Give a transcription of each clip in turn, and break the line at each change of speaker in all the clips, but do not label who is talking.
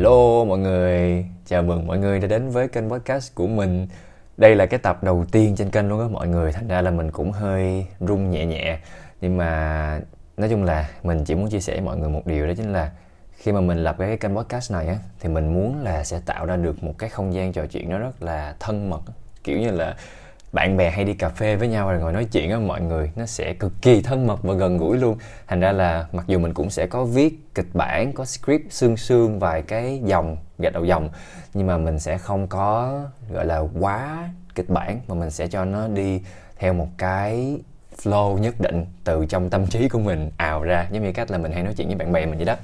Hello mọi người, chào mừng mọi người đã đến với kênh podcast của mình. Đây là cái tập đầu tiên trên kênh luôn á mọi người. Thành ra là mình cũng hơi rung nhẹ nhẹ. Nhưng mà nói chung là mình chỉ muốn chia sẻ với mọi người một điều đó chính là Khi mà mình lập cái kênh podcast này á Thì mình muốn là sẽ tạo ra được một cái không gian trò chuyện nó rất là thân mật. Kiểu như là bạn bè hay đi cà phê với nhau rồi ngồi nói chuyện á mọi người nó sẽ cực kỳ thân mật và gần gũi luôn. Thành ra là mặc dù mình cũng sẽ có viết kịch bản có script xương xương vài cái dòng gạch đầu dòng nhưng mà mình sẽ không có gọi là quá kịch bản mà mình sẽ cho nó đi theo một cái flow nhất định từ trong tâm trí của mình ào ra. Giống như cách là mình hay nói chuyện với bạn bè mình vậy đó.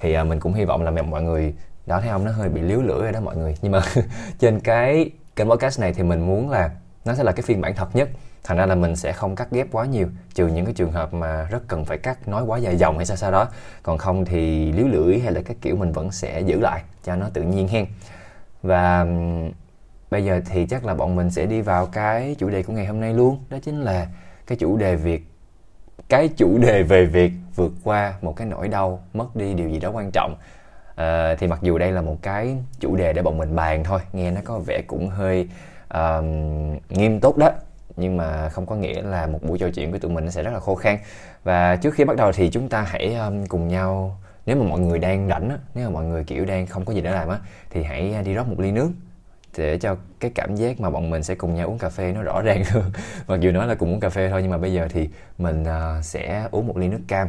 Thì à, mình cũng hy vọng là mọi người đó thấy không? Nó hơi bị liếu lưỡi rồi đó mọi người. Nhưng mà trên cái kênh podcast này thì mình muốn là nó sẽ là cái phiên bản thật nhất. Thành ra là mình sẽ không cắt ghép quá nhiều trừ những cái trường hợp mà rất cần phải cắt nói quá dài dòng hay sao sao đó. Còn không thì liếu lưỡi hay là các kiểu mình vẫn sẽ giữ lại cho nó tự nhiên hen. Và bây giờ thì chắc là bọn mình sẽ đi vào cái chủ đề của ngày hôm nay luôn. Đó chính là cái chủ đề việc cái chủ đề về việc vượt qua một cái nỗi đau mất đi điều gì đó quan trọng. À, thì mặc dù đây là một cái chủ đề để bọn mình bàn thôi nghe nó có vẻ cũng hơi uh, nghiêm túc đó. Nhưng mà không có nghĩa là một buổi trò chuyện với tụi mình nó sẽ rất là khô khan. Và trước khi bắt đầu thì chúng ta hãy um, cùng nhau nếu mà mọi người đang rảnh á nếu mà mọi người kiểu đang không có gì để làm á thì hãy à, đi rót một ly nước để cho cái cảm giác mà bọn mình sẽ cùng nhau uống cà phê nó rõ ràng hơn. Mặc dù nói là cùng uống cà phê thôi nhưng mà bây giờ thì mình uh, sẽ uống một ly nước cam.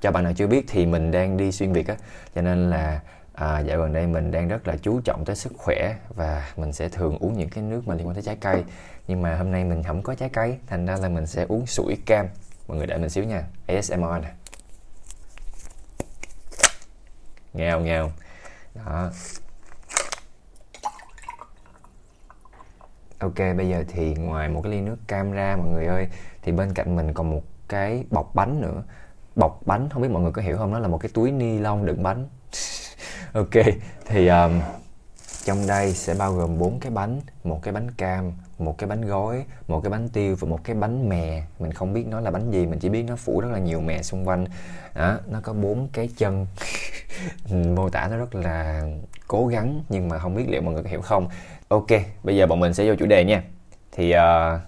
Cho bạn nào chưa biết thì mình đang đi xuyên việt á cho nên là à, dạo gần đây mình đang rất là chú trọng tới sức khỏe và mình sẽ thường uống những cái nước mà liên quan tới trái cây. Nhưng mà hôm nay mình không có trái cây thành ra là mình sẽ uống sủi cam. Mọi người đợi mình xíu nha. ASMR nè. Nghèo nghèo đó. Ok bây giờ thì ngoài một cái ly nước cam ra mọi người ơi thì bên cạnh mình còn một cái bọc bánh nữa. Bọc bánh không biết mọi người có hiểu không? Nó là một cái túi ni lông đựng bánh ok thì um, trong đây sẽ bao gồm bốn cái bánh. Một cái bánh cam một cái bánh gói một cái bánh tiêu và một cái bánh mè. Mình không biết nó là bánh gì mình chỉ biết nó phủ rất là nhiều mè xung quanh. Đó nó có bốn cái chân. Mô tả nó rất là cố gắng nhưng mà không biết liệu mọi người có hiểu không? Ok bây giờ bọn mình sẽ vô chủ đề nha. Thì uh,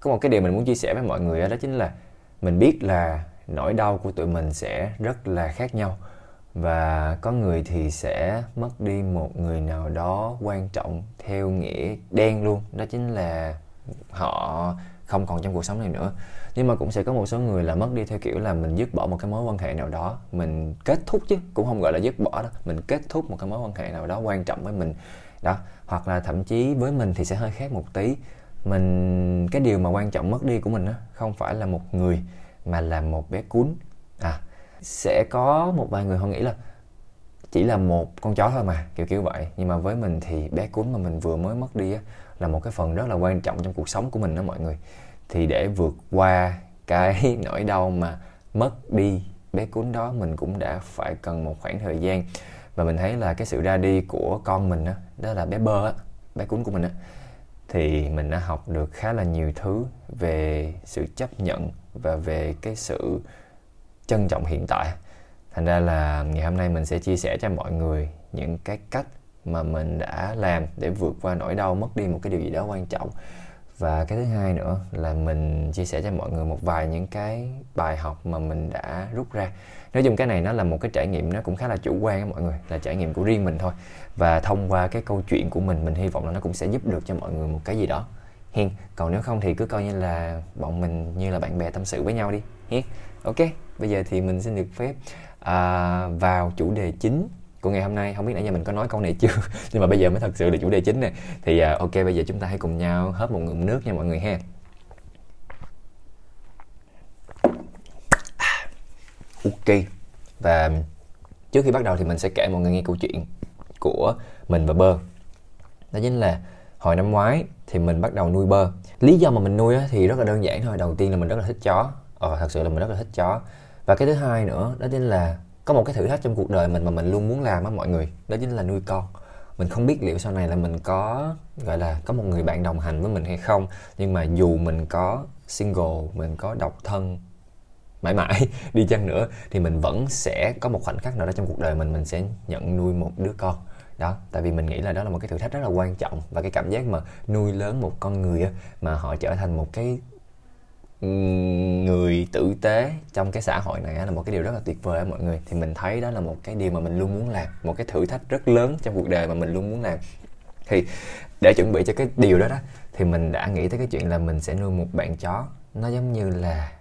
có một cái điều mình muốn chia sẻ với mọi người đó chính là mình biết là nỗi đau của tụi mình sẽ rất là khác nhau và có người thì sẽ mất đi một người nào đó quan trọng theo nghĩa đen luôn. Đó chính là họ không còn trong cuộc sống này nữa. Nhưng mà cũng sẽ có một số người là mất đi theo kiểu là mình dứt bỏ một cái mối quan hệ nào đó. Mình kết thúc chứ, cũng không gọi là dứt bỏ đó mình kết thúc một cái mối quan hệ nào đó quan trọng với mình. Đó, hoặc là thậm chí với mình thì sẽ hơi khác một tí. Mình, cái điều mà quan trọng mất đi của mình á, không phải là một người, mà là một bé cún. À sẽ có một vài người họ nghĩ là chỉ là một con chó thôi mà kiểu kiểu vậy. Nhưng mà với mình thì bé cún mà mình vừa mới mất đi á, là một cái phần rất là quan trọng trong cuộc sống của mình đó mọi người. Thì để vượt qua cái nỗi đau mà mất đi bé cún đó mình cũng đã phải cần một khoảng thời gian. Và mình thấy là cái sự ra đi của con mình đó, đó là bé bơ á bé cún của mình á thì mình đã học được khá là nhiều thứ về sự chấp nhận và về cái sự trân trọng hiện tại. Thành ra là ngày hôm nay mình sẽ chia sẻ cho mọi người những cái cách mà mình đã làm để vượt qua nỗi đau, mất đi một cái điều gì đó quan trọng. Và cái thứ hai nữa là mình chia sẻ cho mọi người một vài những cái bài học mà mình đã rút ra. Nói chung cái này nó là một cái trải nghiệm nó cũng khá là chủ quan á mọi người, là trải nghiệm của riêng mình thôi. Và thông qua cái câu chuyện của mình mình hy vọng là nó cũng sẽ giúp được cho mọi người một cái gì đó. Hiền. còn nếu không thì cứ coi như là bọn mình như là bạn bè tâm sự với nhau đi Hiền. ok bây giờ thì mình xin được phép à, vào chủ đề chính của ngày hôm nay không biết nãy giờ mình có nói câu này chưa nhưng mà bây giờ mới thật sự là chủ đề chính này thì à, ok bây giờ chúng ta hãy cùng nhau hớp một ngụm nước nha mọi người ha ok và trước khi bắt đầu thì mình sẽ kể mọi người nghe câu chuyện của mình và bơ đó chính là hồi năm ngoái thì mình bắt đầu nuôi bơ. Lý do mà mình nuôi thì rất là đơn giản thôi. Đầu tiên là mình rất là thích chó. Ờ thật sự là mình rất là thích chó. Và cái thứ hai nữa, đó chính là có một cái thử thách trong cuộc đời mình mà mình luôn muốn làm á mọi người, đó chính là nuôi con. Mình không biết liệu sau này là mình có, gọi là, có một người bạn đồng hành với mình hay không, nhưng mà dù mình có single, mình có độc thân mãi mãi đi chăng nữa, thì mình vẫn sẽ có một khoảnh khắc nào đó trong cuộc đời mình mình sẽ nhận nuôi một đứa con đó, tại vì mình nghĩ là đó là một cái thử thách rất là quan trọng và cái cảm giác mà nuôi lớn một con người mà họ trở thành một cái người tử tế trong cái xã hội này là một cái điều rất là tuyệt vời mọi người. Thì mình thấy đó là một cái điều mà mình luôn muốn làm, một cái thử thách rất lớn trong cuộc đời mà mình luôn muốn làm. Thì để chuẩn bị cho cái điều đó đó, thì mình đã nghĩ tới cái chuyện là mình sẽ nuôi một bạn chó. Nó giống như là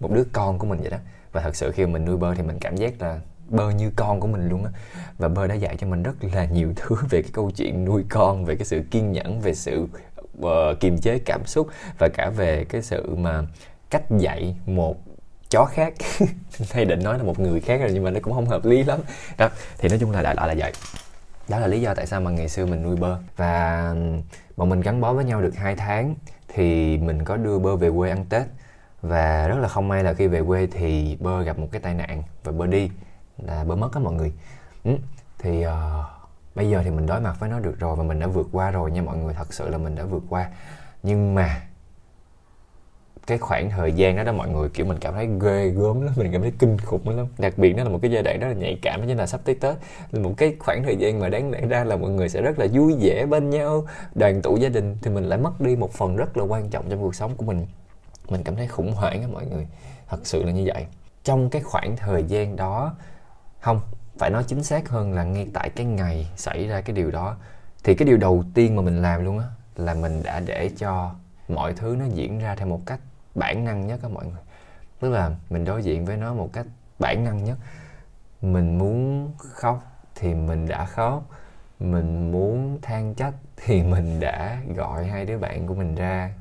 một đứa con của mình vậy đó. Và thật sự khi mình nuôi bơ thì mình cảm giác là bơ như con của mình luôn á. Và bơ đã dạy cho mình rất là nhiều thứ về cái câu chuyện nuôi con về cái sự kiên nhẫn về sự uh, kiềm chế cảm xúc và cả về cái sự mà cách dạy một chó khác. Hay định nói là một người khác rồi nhưng mà nó cũng không hợp lý lắm. Đó thì nói chung là đại loại là vậy. Đó là lý do tại sao mà ngày xưa mình nuôi bơ. Và bọn mình gắn bó với nhau được hai tháng thì mình có đưa bơ về quê ăn tết. Và rất là không may là khi về quê thì bơ gặp một cái tai nạn và bơ đi là bơ mất á mọi người. Ừ. thì uh, bây giờ thì mình đối mặt với nó được rồi và mình đã vượt qua rồi nha mọi người thật sự là mình đã vượt qua. Nhưng mà cái khoảng thời gian đó đó mọi người kiểu mình cảm thấy ghê gớm lắm mình cảm thấy kinh khủng lắm. Đặc biệt nó là một cái giai đoạn rất là nhạy cảm như là sắp tới tết. Là một cái khoảng thời gian mà đáng lẽ ra là mọi người sẽ rất là vui vẻ bên nhau đoàn tụ gia đình thì mình lại mất đi một phần rất là quan trọng trong cuộc sống của mình. Mình cảm thấy khủng hoảng á mọi người thật sự là như vậy. Trong cái khoảng thời gian đó không, phải nói chính xác hơn là ngay tại cái ngày xảy ra cái điều đó, thì cái điều đầu tiên mà mình làm luôn á, là mình đã để cho mọi thứ nó diễn ra theo một cách bản năng nhất các mọi người. Tức là mình đối diện với nó một cách bản năng nhất. Mình muốn khóc thì mình đã khóc, mình muốn than trách thì mình đã gọi hai đứa bạn của mình ra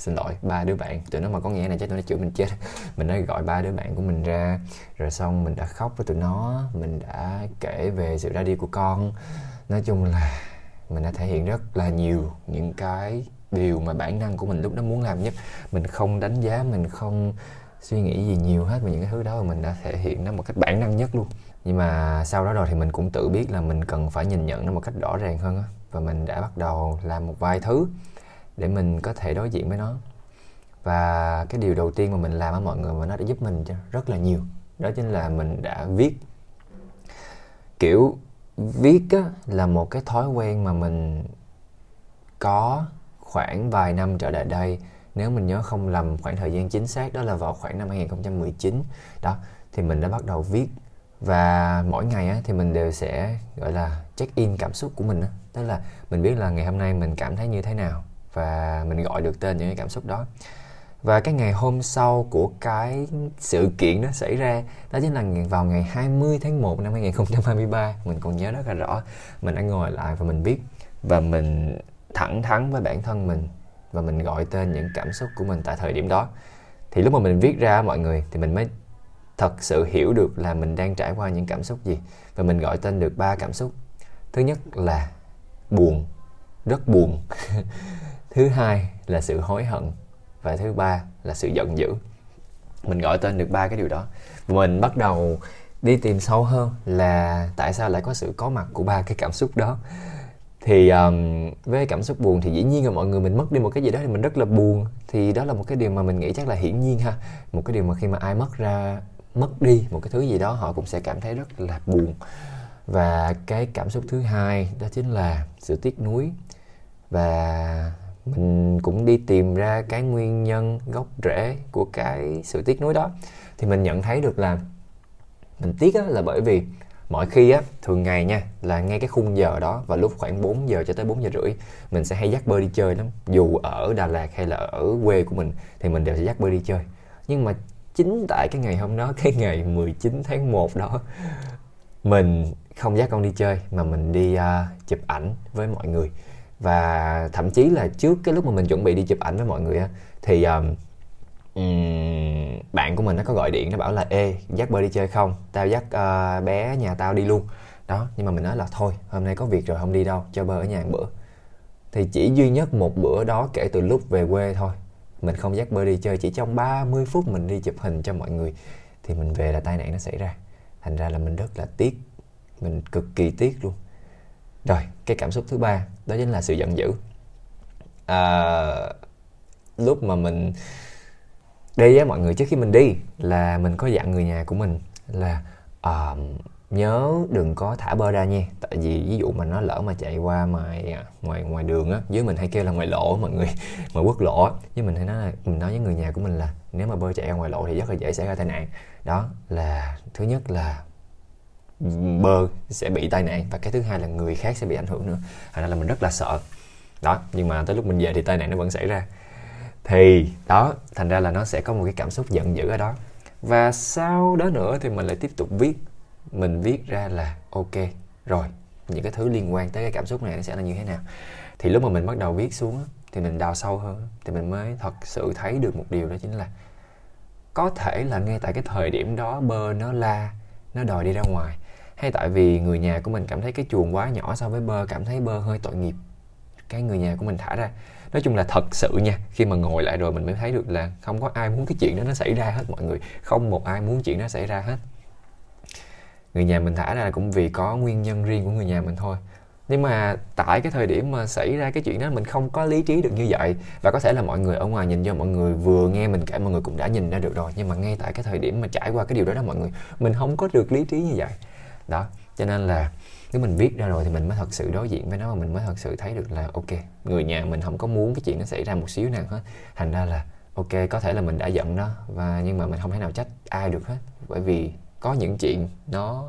xin lỗi, ba đứa bạn. Tụi nó mà có nghe này chắc tụi nó chửi mình chết. Mình đã gọi ba đứa bạn của mình ra. Rồi xong mình đã khóc với tụi nó. Mình đã kể về sự ra đi của con. Nói chung là mình đã thể hiện rất là nhiều những cái điều mà bản năng của mình lúc đó muốn làm nhất. Mình không đánh giá, mình không suy nghĩ gì nhiều hết về những cái thứ đó mà mình đã thể hiện nó một cách bản năng nhất luôn. Nhưng mà sau đó rồi thì mình cũng tự biết là mình cần phải nhìn nhận nó một cách rõ ràng hơn á. Và mình đã bắt đầu làm một vài thứ để mình có thể đối diện với nó. Và cái điều đầu tiên mà mình làm với mọi người mà nó đã giúp mình rất là nhiều đó chính là mình đã viết. Kiểu viết á, là một cái thói quen mà mình có khoảng vài năm trở lại đây. Nếu mình nhớ không lầm khoảng thời gian chính xác đó là vào khoảng năm 2019 đó thì mình đã bắt đầu viết. Và mỗi ngày á, thì mình đều sẽ gọi là check in cảm xúc của mình á. tức là mình biết là ngày hôm nay mình cảm thấy như thế nào và mình gọi được tên những cái cảm xúc đó. Và cái ngày hôm sau của cái sự kiện đó xảy ra, đó chính là vào ngày 20 tháng 1 năm 2023 mình còn nhớ rất là rõ, mình đã ngồi lại và mình viết và mình thẳng thắn với bản thân mình và mình gọi tên những cảm xúc của mình tại thời điểm đó. Thì lúc mà mình viết ra, mọi người, thì mình mới thật sự hiểu được là mình đang trải qua những cảm xúc gì và mình gọi tên được ba cảm xúc. Thứ nhất là buồn, rất buồn. thứ hai là sự hối hận và thứ ba là sự giận dữ. Mình gọi tên được ba cái điều đó. Mình bắt đầu đi tìm sâu hơn là tại sao lại có sự có mặt của ba cái cảm xúc đó. Thì um, với cảm xúc buồn thì dĩ nhiên là mọi người mình mất đi một cái gì đó thì mình rất là buồn. Thì đó là một cái điều mà mình nghĩ chắc là hiển nhiên ha. Một cái điều mà khi mà ai mất ra mất đi một cái thứ gì đó họ cũng sẽ cảm thấy rất là buồn. Và cái cảm xúc thứ hai đó chính là sự tiếc nuối và mình cũng đi tìm ra cái nguyên nhân gốc rễ của cái sự tiếc nuối đó. Thì mình nhận thấy được là mình tiếc á, là bởi vì mọi khi á thường ngày nha là ngay cái khung giờ đó và lúc khoảng 4 giờ cho tới 4 giờ rưỡi mình sẽ hay dắt bơi đi chơi lắm. Dù ở Đà Lạt hay là ở quê của mình thì mình đều sẽ dắt bơi đi chơi. Nhưng mà chính tại cái ngày hôm đó cái ngày 19 tháng 1 đó mình không dắt con đi chơi mà mình đi uh, chụp ảnh với mọi người và thậm chí là trước cái lúc mà mình chuẩn bị đi chụp ảnh với mọi người á thì um, um, bạn của mình nó có gọi điện nó bảo là ê dắt bơ đi chơi không? Tao dắt uh, bé nhà tao đi luôn. Đó nhưng mà mình nói là thôi hôm nay có việc rồi không đi đâu cho bơ ở nhà một bữa. Thì chỉ duy nhất một bữa đó kể từ lúc về quê thôi. Mình không dắt bơ đi chơi chỉ trong 30 phút mình đi chụp hình cho mọi người thì mình về là tai nạn nó xảy ra. Thành ra là mình rất là tiếc mình cực kỳ tiếc luôn rồi cái cảm xúc thứ ba đó chính là sự giận dữ. À, lúc mà mình đi với mọi người trước khi mình đi là mình có dặn người nhà của mình là uh, nhớ đừng có thả bơ ra nha tại vì ví dụ mà nó lỡ mà chạy qua ngoài à, ngoài ngoài đường á dưới mình hay kêu là ngoài lộ mọi người ngoài quốc lộ á. Với mình hay nói là mình nói với người nhà của mình là nếu mà bơ chạy ra ngoài lộ thì rất là dễ xảy ra tai nạn. Đó là thứ nhất là bơ sẽ bị tai nạn và cái thứ hai là người khác sẽ bị ảnh hưởng nữa. Thành ra là mình rất là sợ. Đó, nhưng mà tới lúc mình về thì tai nạn nó vẫn xảy ra. Thì, đó, thành ra là nó sẽ có một cái cảm xúc giận dữ ở đó. Và sau đó nữa thì mình lại tiếp tục viết. Mình viết ra là, ok, rồi, những cái thứ liên quan tới cái cảm xúc này nó sẽ là như thế nào? Thì lúc mà mình bắt đầu viết xuống thì mình đào sâu hơn thì mình mới thật sự thấy được một điều đó chính là có thể là ngay tại cái thời điểm đó bơ nó la, nó đòi đi ra ngoài hay tại vì người nhà của mình cảm thấy cái chuồng quá nhỏ so với bơ, cảm thấy bơ hơi tội nghiệp, cái người nhà của mình thả ra. Nói chung là thật sự nha, khi mà ngồi lại rồi mình mới thấy được là không có ai muốn cái chuyện đó nó xảy ra hết mọi người. Không một ai muốn chuyện đó xảy ra hết. Người nhà mình thả ra cũng vì có nguyên nhân riêng của người nhà mình thôi. Nhưng mà tại cái thời điểm mà xảy ra cái chuyện đó, mình không có lý trí được như vậy. Và có thể là mọi người ở ngoài nhìn cho mọi người, vừa nghe mình kể, mọi người cũng đã nhìn ra được rồi. Nhưng mà ngay tại cái thời điểm mà trải qua cái điều đó đó, mọi người, mình không có được lý trí như vậy đó cho nên là nếu mình viết ra rồi thì mình mới thật sự đối diện với nó và mình mới thật sự thấy được là ok người nhà mình không có muốn cái chuyện nó xảy ra một xíu nào hết. Thành ra là ok có thể là mình đã giận nó và nhưng mà mình không thể nào trách ai được hết. Bởi vì có những chuyện nó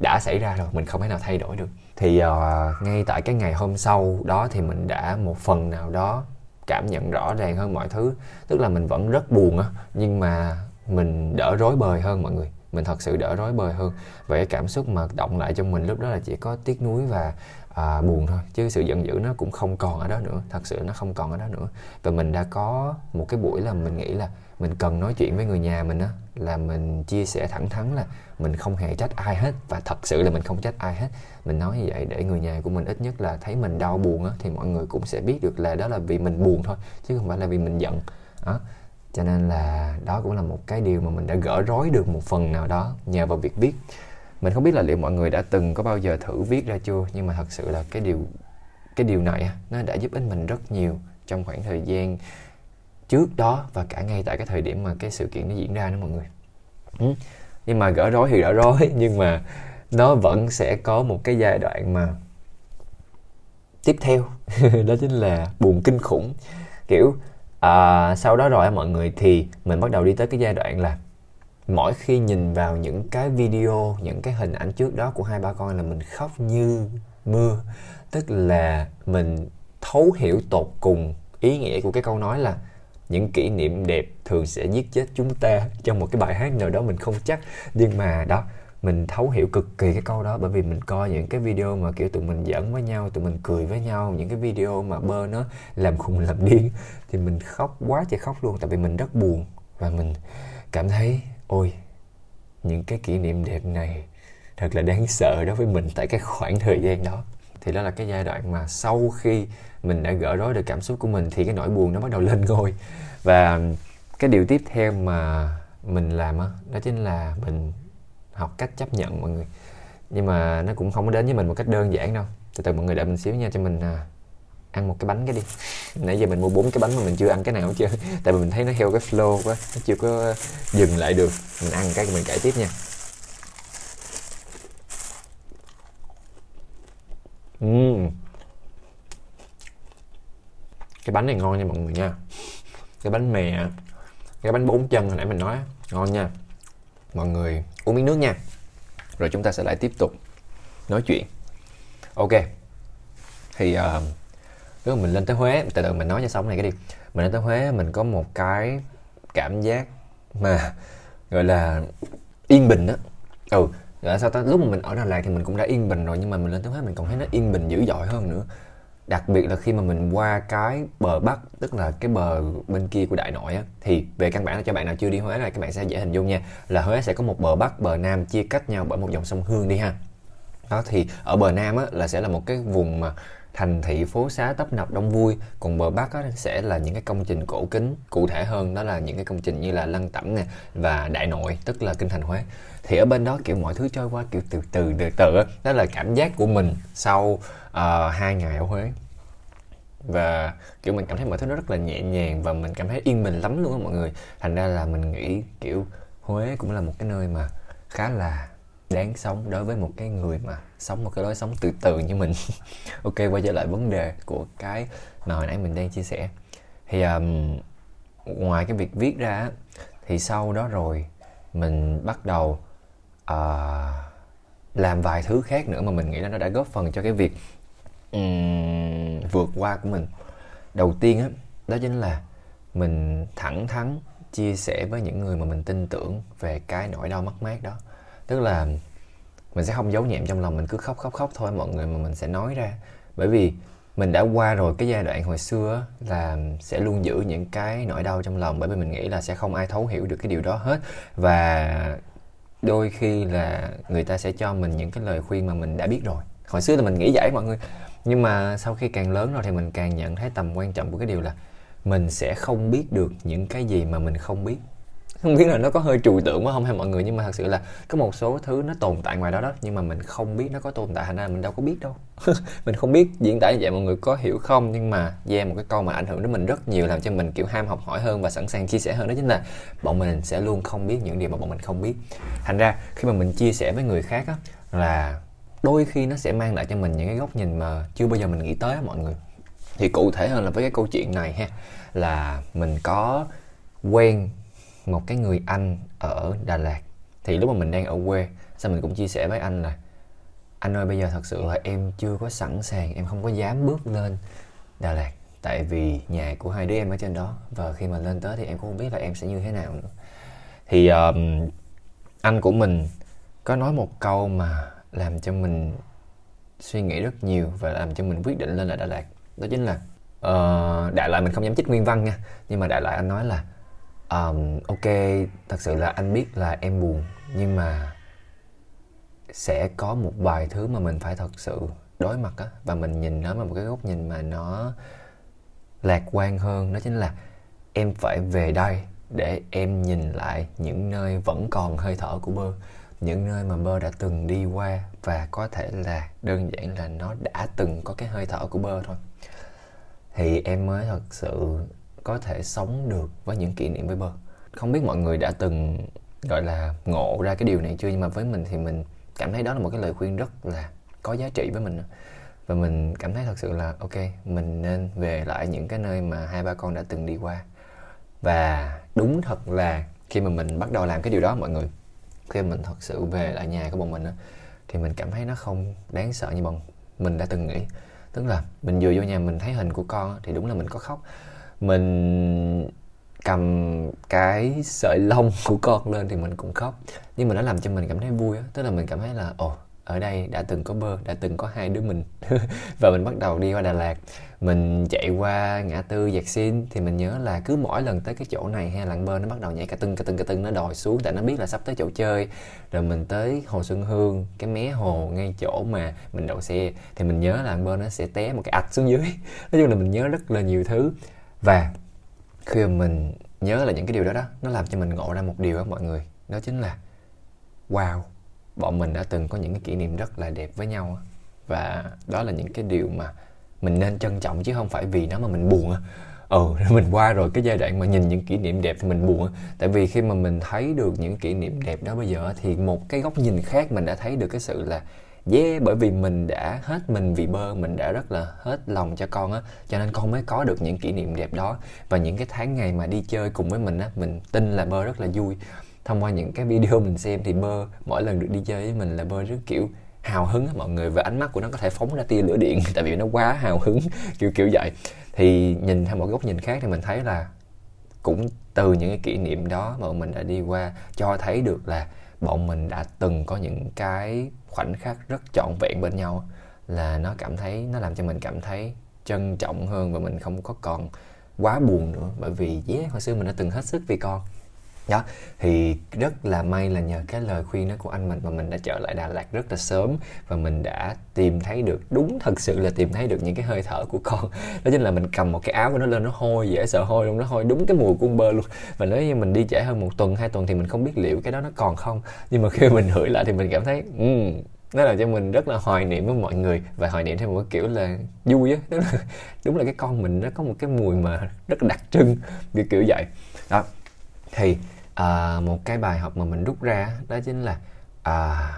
đã xảy ra rồi mình không thể nào thay đổi được. Thì uh, ngay tại cái ngày hôm sau đó thì mình đã một phần nào đó cảm nhận rõ ràng hơn mọi thứ. Tức là mình vẫn rất buồn á nhưng mà mình đỡ rối bời hơn mọi người mình thật sự đỡ rối bời hơn. Vậy cảm xúc mà động lại trong mình lúc đó là chỉ có tiếc nuối và à, buồn thôi. Chứ sự giận dữ nó cũng không còn ở đó nữa. Thật sự nó không còn ở đó nữa. Và mình đã có một cái buổi là mình nghĩ là mình cần nói chuyện với người nhà mình á là mình chia sẻ thẳng thắn là mình không hề trách ai hết. Và thật sự là mình không trách ai hết. Mình nói như vậy để người nhà của mình ít nhất là thấy mình đau buồn á thì mọi người cũng sẽ biết được là đó là vì mình buồn thôi chứ không phải là vì mình giận. Đó cho nên là đó cũng là một cái điều mà mình đã gỡ rối được một phần nào đó nhờ vào việc viết. Mình không biết là liệu mọi người đã từng có bao giờ thử viết ra chưa, nhưng mà thật sự là cái điều cái điều này nó đã giúp ích mình rất nhiều trong khoảng thời gian trước đó và cả ngay tại cái thời điểm mà cái sự kiện nó diễn ra đó mọi người. Ừ. nhưng mà gỡ rối thì gỡ rối, nhưng mà nó vẫn sẽ có một cái giai đoạn mà tiếp theo. Đó chính là buồn kinh khủng. Kiểu à, sau đó rồi mọi người thì mình bắt đầu đi tới cái giai đoạn là mỗi khi nhìn vào những cái video những cái hình ảnh trước đó của hai ba con là mình khóc như mưa. Tức là mình thấu hiểu tột cùng ý nghĩa của cái câu nói là những kỷ niệm đẹp thường sẽ giết chết chúng ta trong một cái bài hát nào đó mình không chắc. Nhưng mà đó mình thấu hiểu cực kỳ cái câu đó bởi vì mình coi những cái video mà kiểu tụi mình giỡn với nhau tụi mình cười với nhau những cái video mà bơ nó làm khùng làm điên thì mình khóc quá trời khóc luôn tại vì mình rất buồn. Và mình cảm thấy ôi những cái kỷ niệm đẹp này thật là đáng sợ đối với mình tại cái khoảng thời gian đó. Thì đó là cái giai đoạn mà sau khi mình đã gỡ rối được cảm xúc của mình thì cái nỗi buồn nó bắt đầu lên ngôi. Và cái điều tiếp theo mà mình làm đó, đó chính là mình học cách chấp nhận mọi người. Nhưng mà nó cũng không có đến với mình một cách đơn giản đâu. Từ từ mọi người đợi mình xíu nha cho mình à, ăn một cái bánh cái đi. Nãy giờ mình mua bốn cái bánh mà mình chưa ăn cái nào hết trơn. Tại vì mình thấy nó theo cái flow quá nó chưa có dừng lại được. Mình ăn cái mình kể tiếp nha. Uhm. cái bánh này ngon nha mọi người nha. Cái bánh mè cái bánh bốn chân hồi nãy mình nói ngon nha mọi người uống miếng nước nha. Rồi chúng ta sẽ lại tiếp tục nói chuyện. Ok. Thì uh, nếu mà mình lên tới Huế từ từ mình nói cho xong này cái đi. Mình lên tới Huế mình có một cái cảm giác mà gọi là yên bình á. Ừ là sao ta? Lúc mà mình ở Đà Lạt thì mình cũng đã yên bình rồi nhưng mà mình lên tới Huế mình còn thấy nó yên bình dữ dội hơn nữa đặc biệt là khi mà mình qua cái bờ bắc tức là cái bờ bên kia của đại nội á thì về căn bản là cho bạn nào chưa đi huế này các bạn sẽ dễ hình dung nha là huế sẽ có một bờ bắc bờ nam chia cách nhau bởi một dòng sông hương đi ha. Đó thì ở bờ nam á là sẽ là một cái vùng mà thành thị phố xá tấp nập đông vui. Còn bờ bắc á, sẽ là những cái công trình cổ kính cụ thể hơn đó là những cái công trình như là lăng tẩm nè và đại nội tức là kinh thành huế thì ở bên đó kiểu mọi thứ trôi qua kiểu từ từ từ từ đó là cảm giác của mình sau uh, hai ngày ở huế. Và kiểu mình cảm thấy mọi thứ nó rất là nhẹ nhàng và mình cảm thấy yên bình lắm luôn á mọi người. Thành ra là mình nghĩ kiểu Huế cũng là một cái nơi mà khá là đáng sống đối với một cái người mà sống một cái lối sống từ từ như mình. Ok quay trở lại vấn đề của cái mà hồi nãy mình đang chia sẻ. Thì um, ngoài cái việc viết ra thì sau đó rồi mình bắt đầu uh, làm vài thứ khác nữa mà mình nghĩ là nó đã góp phần cho cái việc um, vượt qua của mình. Đầu tiên á đó chính là mình thẳng thắn chia sẻ với những người mà mình tin tưởng về cái nỗi đau mất mát đó. Tức là mình sẽ không giấu nhẹm trong lòng mình cứ khóc khóc khóc thôi mọi người mà mình sẽ nói ra. Bởi vì mình đã qua rồi cái giai đoạn hồi xưa là sẽ luôn giữ những cái nỗi đau trong lòng. Bởi vì mình nghĩ là sẽ không ai thấu hiểu được cái điều đó hết. Và đôi khi là người ta sẽ cho mình những cái lời khuyên mà mình đã biết rồi. Hồi xưa là mình nghĩ vậy mọi người. Nhưng mà sau khi càng lớn rồi thì mình càng nhận thấy tầm quan trọng của cái điều là mình sẽ không biết được những cái gì mà mình không biết không biết là nó có hơi trừu tượng quá không hay mọi người, nhưng mà thật sự là có một số thứ nó tồn tại ngoài đó đó, nhưng mà mình không biết nó có tồn tại, thành ra mình đâu có biết đâu. Mình không biết diễn tả như vậy, mọi người có hiểu không? Nhưng mà yeah một cái câu mà ảnh hưởng đến mình rất nhiều, làm cho mình, kiểu, ham học hỏi hơn và sẵn sàng chia sẻ hơn, đó chính là bọn mình sẽ luôn không biết những điều mà bọn mình không biết. Thành ra, khi mà mình chia sẻ với người khác á, là đôi khi nó sẽ mang lại cho mình những cái góc nhìn mà chưa bao giờ mình nghĩ tới á mọi người. Thì cụ thể hơn là với cái câu chuyện này ha, là mình có quen một cái người anh ở Đà Lạt. Thì lúc mà mình đang ở quê sao mình cũng chia sẻ với anh là anh ơi bây giờ thật sự là em chưa có sẵn sàng em không có dám bước lên Đà Lạt. Tại vì nhà của hai đứa em ở trên đó và khi mà lên tới thì em cũng không biết là em sẽ như thế nào nữa. Thì um, anh của mình có nói một câu mà làm cho mình suy nghĩ rất nhiều và làm cho mình quyết định lên là Đà Lạt. Đó chính là uh, đại loại mình không dám chích nguyên văn nha nhưng mà đại loại anh nói là um, ok thật sự là anh biết là em buồn nhưng mà sẽ có một vài thứ mà mình phải thật sự đối mặt á và mình nhìn nó bằng một cái góc nhìn mà nó lạc quan hơn. Đó chính là em phải về đây để em nhìn lại những nơi vẫn còn hơi thở của bơ những nơi mà bơ đã từng đi qua và có thể là đơn giản là nó đã từng có cái hơi thở của bơ thôi. Thì em mới thật sự có thể sống được với những kỷ niệm với bơ. Không biết mọi người đã từng, gọi là, ngộ ra cái điều này chưa? Nhưng mà với mình thì mình cảm thấy đó là một cái lời khuyên rất là có giá trị với mình và mình cảm thấy thật sự là, ok, mình nên về lại những cái nơi mà hai ba con đã từng đi qua. Và đúng thật là khi mà mình bắt đầu làm cái điều đó, mọi người, khi mình thật sự về lại nhà của bọn mình thì mình cảm thấy nó không đáng sợ như bọn mình đã từng nghĩ. Tức là mình vừa vô nhà mình thấy hình của con thì đúng là mình có khóc mình cầm cái sợi lông của con lên thì mình cũng khóc. Nhưng mà nó làm cho mình cảm thấy vui á. Tức là mình cảm thấy là, ồ, ở đây đã từng có bơ, đã từng có hai đứa mình. Và mình bắt đầu đi qua Đà Lạt. Mình chạy qua ngã tư Giạc Xin thì mình nhớ là cứ mỗi lần tới cái chỗ này hay làng bơ, nó bắt đầu nhảy cả tưng cả tưng cả tưng, nó đòi xuống tại nó biết là sắp tới chỗ chơi. Rồi mình tới hồ Xuân Hương, cái mé hồ ngay chỗ mà mình đậu xe. Thì mình nhớ là làng bơ nó sẽ té một cái ạch xuống dưới. Nói chung là mình nhớ rất là nhiều thứ và khi mà mình nhớ là những cái điều đó đó, nó làm cho mình ngộ ra một điều đó mọi người, đó chính là, wow, bọn mình đã từng có những cái kỷ niệm rất là đẹp với nhau và đó là những cái điều mà mình nên trân trọng chứ không phải vì nó mà mình buồn ừ mình qua rồi cái giai đoạn mà nhìn những kỷ niệm đẹp thì mình buồn tại vì khi mà mình thấy được những kỷ niệm đẹp đó bây giờ thì một cái góc nhìn khác mình đã thấy được cái sự là yeah bởi vì mình đã hết mình vì bơ mình đã rất là hết lòng cho con á, cho nên con mới có được những kỷ niệm đẹp đó. Và những cái tháng ngày mà đi chơi cùng với mình á, mình tin là bơ rất là vui. Thông qua những cái video mình xem thì bơ mỗi lần được đi chơi với mình là bơ rất kiểu hào hứng á mọi người, và ánh mắt của nó có thể phóng ra tia lửa điện, tại vì nó quá hào hứng, kiểu kiểu vậy. Thì nhìn theo một góc nhìn khác thì mình thấy là cũng từ những cái kỷ niệm đó mà mình đã đi qua, cho thấy được là bọn mình đã từng có những cái khoảnh khắc rất trọn vẹn bên nhau là nó cảm thấy nó làm cho mình cảm thấy trân trọng hơn và mình không có còn quá buồn nữa. Bởi vì yeah, hồi xưa mình đã từng hết sức vì con đó thì rất là may là nhờ cái lời khuyên đó của anh mình mà mình đã trở lại Đà Lạt rất là sớm và mình đã tìm thấy được đúng thật sự là tìm thấy được những cái hơi thở của con. Đó chính là mình cầm một cái áo của nó lên nó hôi dễ sợ hôi luôn nó hôi đúng cái mùi của bơ luôn. Và nếu như mình đi trễ hơn một tuần hai tuần thì mình không biết liệu cái đó nó còn không. Nhưng mà khi mình hửi lại thì mình cảm thấy um, nó làm cho mình rất là hoài niệm với mọi người và hoài niệm theo một kiểu là vui á. Đúng là đúng là cái con mình nó có một cái mùi mà rất đặc trưng kiểu kiểu vậy. Đó thì à, một cái bài học mà mình rút ra đó chính là à,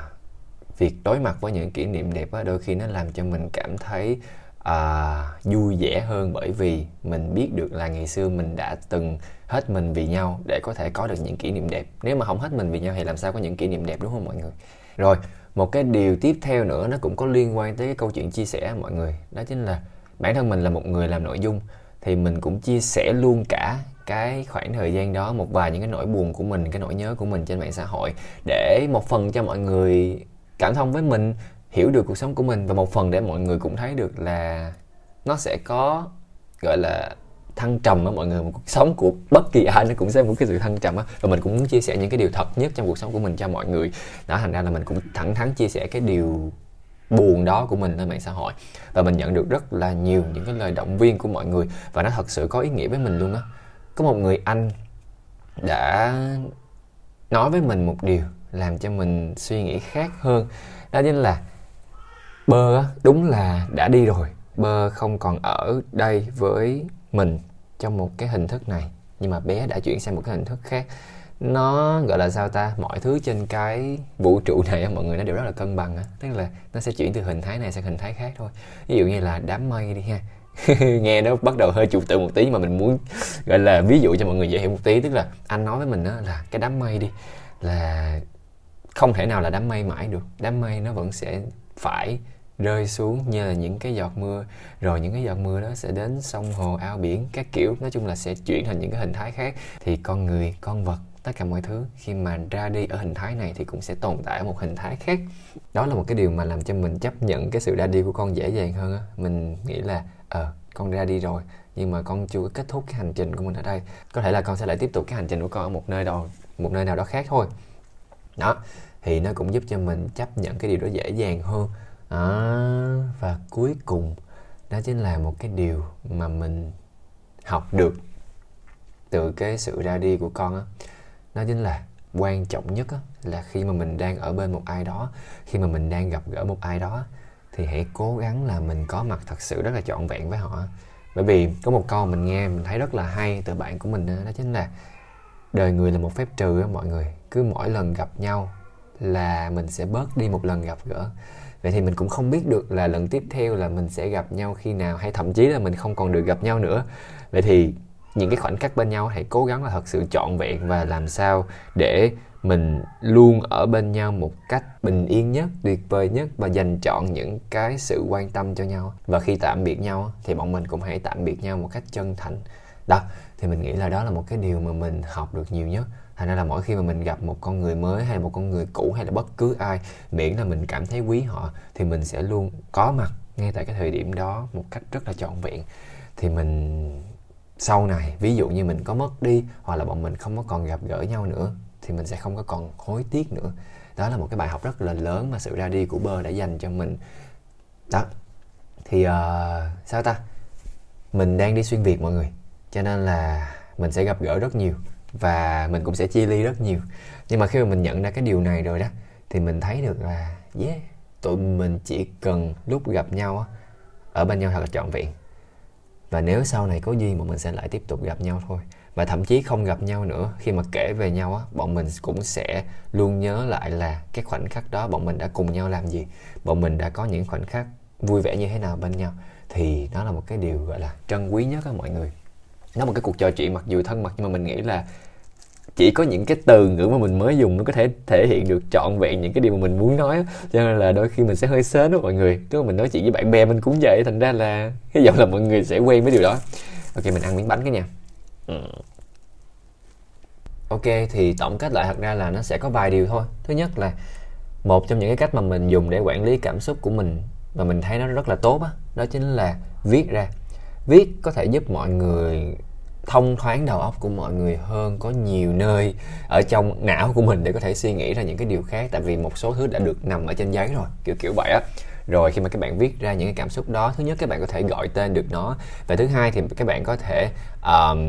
việc đối mặt với những kỷ niệm đẹp đó, đôi khi nó làm cho mình cảm thấy à, vui vẻ hơn bởi vì mình biết được là ngày xưa mình đã từng hết mình vì nhau để có thể có được những kỷ niệm đẹp. Nếu mà không hết mình vì nhau thì làm sao có những kỷ niệm đẹp đúng không mọi người? Rồi một cái điều tiếp theo nữa nó cũng có liên quan tới cái câu chuyện chia sẻ mọi người. Đó chính là bản thân mình là một người làm nội dung thì mình cũng chia sẻ luôn cả cái khoảng thời gian đó, một vài những cái nỗi buồn của mình, cái nỗi nhớ của mình trên mạng xã hội để một phần cho mọi người cảm thông với mình, hiểu được cuộc sống của mình và một phần để mọi người cũng thấy được là nó sẽ có, gọi là, thăng trầm á mọi người. Một cuộc sống của bất kỳ ai nó cũng sẽ một cái sự thăng trầm á và mình cũng muốn chia sẻ những cái điều thật nhất trong cuộc sống của mình cho mọi người. Đó, thành ra là mình cũng thẳng thắn chia sẻ cái điều buồn đó của mình lên mạng xã hội và mình nhận được rất là nhiều những cái lời động viên của mọi người và nó thật sự có ý nghĩa với mình luôn á có một người anh đã nói với mình một điều làm cho mình suy nghĩ khác hơn. Đó chính là bơ đúng là đã đi rồi. Bơ không còn ở đây với mình trong một cái hình thức này. Nhưng mà bé đã chuyển sang một cái hình thức khác. Nó gọi là sao ta? Mọi thứ trên cái vũ trụ này mọi người nó đều rất là cân bằng tức là nó sẽ chuyển từ hình thái này sang hình thái khác thôi. Ví dụ như là đám mây đi ha. nghe nó bắt đầu hơi trừu tự một tí, nhưng mà mình muốn gọi là ví dụ cho mọi người dễ hiểu một tí. Tức là anh nói với mình đó là cái đám mây đi, là không thể nào là đám mây mãi được. Đám mây nó vẫn sẽ phải rơi xuống như là những cái giọt mưa. Rồi những cái giọt mưa đó sẽ đến sông hồ, ao biển, các kiểu. Nói chung là sẽ chuyển thành những cái hình thái khác. Thì con người, con vật, tất cả mọi thứ khi mà ra đi ở hình thái này thì cũng sẽ tồn tại ở một hình thái khác. Đó là một cái điều mà làm cho mình chấp nhận cái sự ra đi của con dễ dàng hơn á. Mình nghĩ là ờ à, con ra đi rồi nhưng mà con chưa kết thúc cái hành trình của mình ở đây. Có thể là con sẽ lại tiếp tục cái hành trình của con ở một nơi đó một nơi nào đó khác thôi. Đó thì nó cũng giúp cho mình chấp nhận cái điều đó dễ dàng hơn. À, và cuối cùng đó chính là một cái điều mà mình học được từ cái sự ra đi của con á. Đó chính là quan trọng nhất á, là khi mà mình đang ở bên một ai đó khi mà mình đang gặp gỡ một ai đó thì hãy cố gắng là mình có mặt thật sự rất là trọn vẹn với họ. Bởi vì có một câu mình nghe mình thấy rất là hay từ bạn của mình đó, đó chính là đời người là một phép trừ á mọi người cứ mỗi lần gặp nhau là mình sẽ bớt đi một lần gặp gỡ. Vậy thì mình cũng không biết được là lần tiếp theo là mình sẽ gặp nhau khi nào hay thậm chí là mình không còn được gặp nhau nữa. Vậy thì những cái khoảnh khắc bên nhau hãy cố gắng là thật sự trọn vẹn và làm sao để mình luôn ở bên nhau một cách bình yên nhất, tuyệt vời nhất và dành chọn những cái sự quan tâm cho nhau. Và khi tạm biệt nhau thì bọn mình cũng hãy tạm biệt nhau một cách chân thành. Đó, thì mình nghĩ là đó là một cái điều mà mình học được nhiều nhất. Thành ra là mỗi khi mà mình gặp một con người mới hay một con người cũ hay là bất cứ ai, miễn là mình cảm thấy quý họ, thì mình sẽ luôn có mặt ngay tại cái thời điểm đó một cách rất là trọn vẹn. Thì mình sau này, ví dụ như mình có mất đi hoặc là bọn mình không có còn gặp gỡ nhau nữa thì mình sẽ không có còn hối tiếc nữa. Đó là một cái bài học rất là lớn mà sự ra đi của bơ đã dành cho mình. Đó. Thì uh, sao ta? Mình đang đi xuyên việt mọi người cho nên là mình sẽ gặp gỡ rất nhiều và mình cũng sẽ chia ly rất nhiều. Nhưng mà khi mà mình nhận ra cái điều này rồi đó thì mình thấy được là yeah tụi mình chỉ cần lúc gặp nhau á ở bên nhau thật là trọn vẹn. Và nếu sau này có duyên bọn mình sẽ lại tiếp tục gặp nhau thôi và thậm chí không gặp nhau nữa. Khi mà kể về nhau á, bọn mình cũng sẽ luôn nhớ lại là cái khoảnh khắc đó bọn mình đã cùng nhau làm gì. Bọn mình đã có những khoảnh khắc vui vẻ như thế nào bên nhau. Thì đó là một cái điều gọi là trân quý nhất á mọi người. Nó một cái cuộc trò chuyện mặc dù thân mật, nhưng mà mình nghĩ là chỉ có những cái từ ngữ mà mình mới dùng nó có thể thể hiện được trọn vẹn những cái điều mà mình muốn nói cho nên là đôi khi mình sẽ hơi sến đó mọi người. Tức là mình nói chuyện với bạn bè mình cũng vậy, thành ra là hy vọng là mọi người sẽ quen với điều đó. Ok, mình ăn miếng bánh cái nha ừ. ok thì tổng kết lại thật ra là nó sẽ có vài điều thôi. Thứ nhất là một trong những cái cách mà mình dùng để quản lý cảm xúc của mình và mình thấy nó rất là tốt đó, đó chính là viết ra. Viết có thể giúp mọi người thông thoáng đầu óc của mọi người hơn có nhiều nơi ở trong não của mình để có thể suy nghĩ ra những cái điều khác tại vì một số thứ đã được nằm ở trên giấy rồi kiểu kiểu vậy á rồi khi mà các bạn viết ra những cái cảm xúc đó thứ nhất các bạn có thể gọi tên được nó. Và thứ hai thì các bạn có thể um,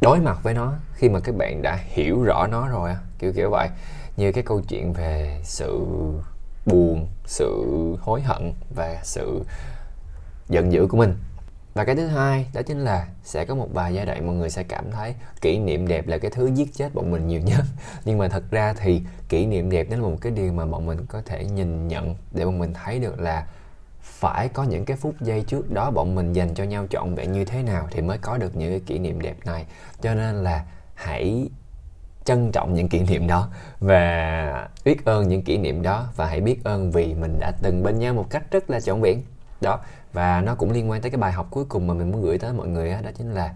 đối mặt với nó khi mà các bạn đã hiểu rõ nó rồi kiểu kiểu vậy. Như cái câu chuyện về sự buồn sự hối hận và sự giận dữ của mình và cái thứ hai, đó chính là sẽ có một vài giai đoạn mọi người sẽ cảm thấy kỷ niệm đẹp là cái thứ giết chết bọn mình nhiều nhất. Nhưng mà thật ra thì kỷ niệm đẹp đó là một cái điều mà bọn mình có thể nhìn nhận để bọn mình thấy được là phải có những cái phút giây trước đó bọn mình dành cho nhau trọn vẹn như thế nào thì mới có được những cái kỷ niệm đẹp này. Cho nên là hãy trân trọng những kỷ niệm đó và biết ơn những kỷ niệm đó và hãy biết ơn vì mình đã từng bên nhau một cách rất là trọn vẹn. Đó và nó cũng liên quan tới cái bài học cuối cùng mà mình muốn gửi tới mọi người đó, đó chính là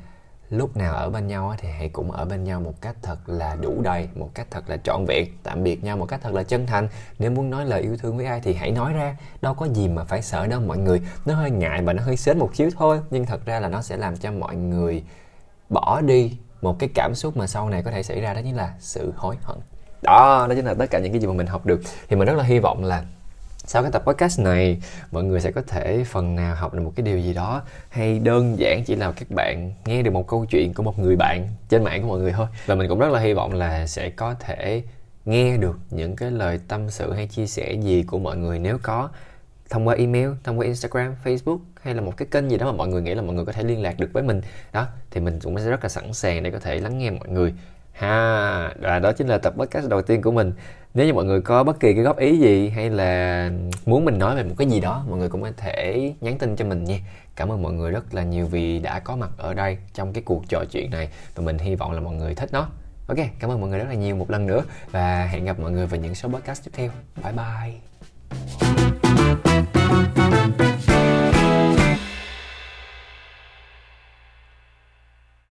lúc nào ở bên nhau thì hãy cũng ở bên nhau một cách thật là đủ đầy một cách thật là trọn vẹn. Tạm biệt nhau một cách thật là chân thành. Nếu muốn nói lời yêu thương với ai thì hãy nói ra. Đâu có gì mà phải sợ đâu mọi người. Nó hơi ngại và nó hơi sến một xíu thôi nhưng thật ra là nó sẽ làm cho mọi người bỏ đi một cái cảm xúc mà sau này có thể xảy ra đó chính là sự hối hận. Đó đó chính là tất cả những cái gì mà mình học được. Thì mình rất là hy vọng là sau cái tập podcast này, mọi người sẽ có thể phần nào học được một cái điều gì đó hay đơn giản chỉ là các bạn nghe được một câu chuyện của một người bạn trên mạng của mọi người thôi. Và mình cũng rất là hy vọng là sẽ có thể nghe được những cái lời tâm sự hay chia sẻ gì của mọi người nếu có thông qua email, thông qua instagram, facebook hay là một cái kênh gì đó mà mọi người nghĩ là mọi người có thể liên lạc được với mình. Đó, thì mình cũng sẽ rất là sẵn sàng để có thể lắng nghe mọi người. Ha, và đó chính là tập podcast đầu tiên của mình nếu như mọi người có bất kỳ cái góp ý gì hay là muốn mình nói về một cái gì đó, mọi người cũng có thể nhắn tin cho mình nha. Cảm ơn mọi người rất là nhiều vì đã có mặt ở đây trong cái cuộc trò chuyện này và mình hy vọng là mọi người thích nó. Ok, cảm ơn mọi người rất là nhiều một lần nữa và hẹn gặp mọi người vào những số podcast tiếp theo. Bye bye.